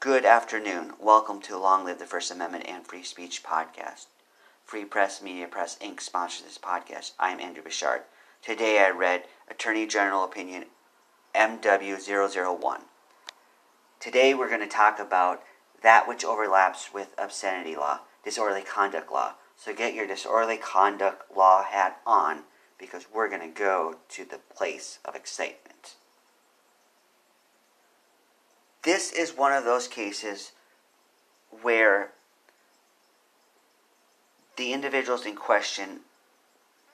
Good afternoon. Welcome to Long Live the First Amendment and Free Speech podcast. Free Press Media Press Inc. sponsors this podcast. I'm Andrew Bouchard. Today I read Attorney General Opinion MW001. Today we're going to talk about that which overlaps with obscenity law, disorderly conduct law. So get your disorderly conduct law hat on because we're going to go to the place of excitement. This is one of those cases where the individuals in question,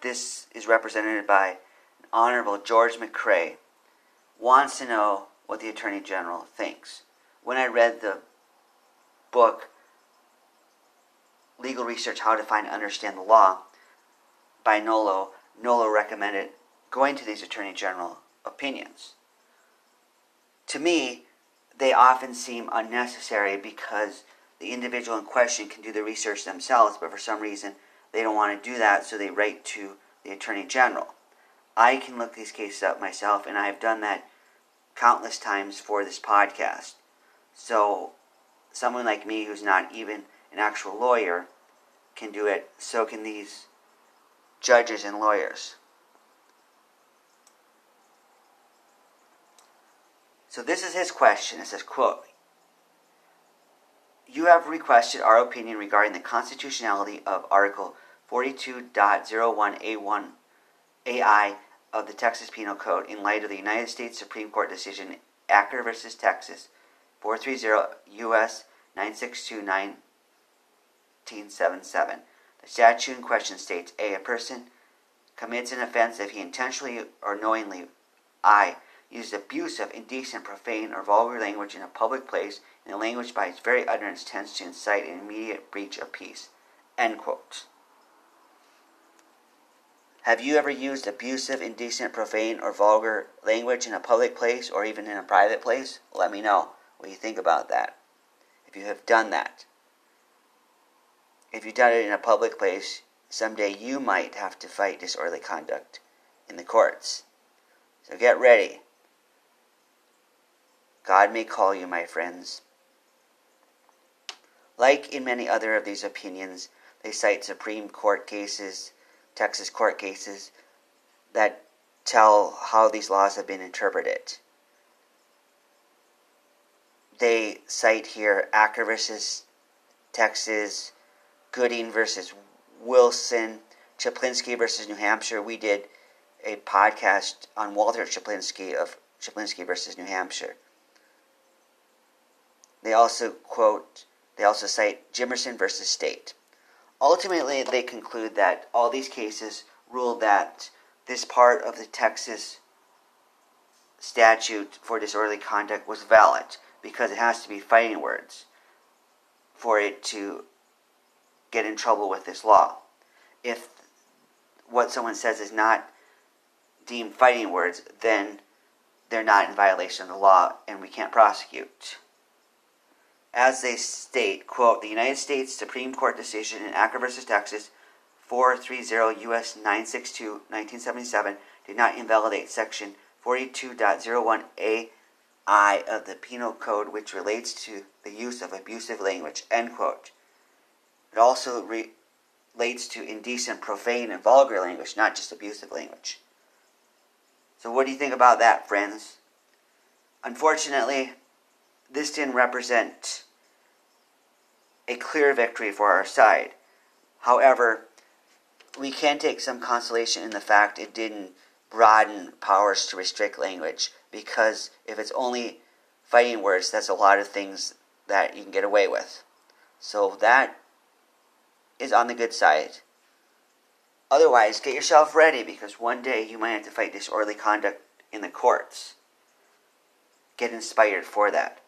this is represented by Honorable George McCrae, wants to know what the Attorney General thinks. When I read the book, Legal Research How to Find and Understand the Law, by Nolo, Nolo recommended going to these Attorney General opinions. To me, they often seem unnecessary because the individual in question can do the research themselves, but for some reason they don't want to do that, so they write to the Attorney General. I can look these cases up myself, and I have done that countless times for this podcast. So, someone like me who's not even an actual lawyer can do it, so can these judges and lawyers. So this is his question. It says, quote, You have requested our opinion regarding the constitutionality of Article 42.01A1 AI of the Texas Penal Code in light of the United States Supreme Court decision Acker versus Texas 430 U.S. 962 1977. The statute in question states A. A person commits an offense if he intentionally or knowingly I uses abusive, indecent, profane, or vulgar language in a public place, and the language by its very utterance tends to incite an immediate breach of peace. End quote. Have you ever used abusive, indecent, profane, or vulgar language in a public place or even in a private place? Let me know what you think about that. If you have done that. If you've done it in a public place, someday you might have to fight disorderly conduct in the courts. So get ready. God may call you, my friends. Like in many other of these opinions, they cite Supreme Court cases, Texas court cases, that tell how these laws have been interpreted. They cite here Acker versus Texas, Gooding versus Wilson, Chaplinsky versus New Hampshire. We did a podcast on Walter Chaplinsky of Chaplinsky versus New Hampshire. They also quote, they also cite Jimerson versus State. Ultimately, they conclude that all these cases ruled that this part of the Texas statute for disorderly conduct was valid because it has to be fighting words for it to get in trouble with this law. If what someone says is not deemed fighting words, then they're not in violation of the law and we can't prosecute as they state, quote, the United States Supreme Court decision in Acker versus Texas 430 U.S. 962, 1977 did not invalidate Section 42.01a I of the Penal Code, which relates to the use of abusive language, end quote. It also re- relates to indecent, profane, and vulgar language, not just abusive language. So, what do you think about that, friends? Unfortunately, this didn't represent a clear victory for our side. However, we can take some consolation in the fact it didn't broaden powers to restrict language because if it's only fighting words, that's a lot of things that you can get away with. So that is on the good side. Otherwise, get yourself ready because one day you might have to fight disorderly conduct in the courts. Get inspired for that.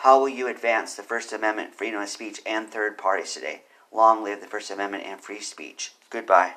How will you advance the First Amendment, freedom of speech, and third parties today? Long live the First Amendment and free speech. Goodbye.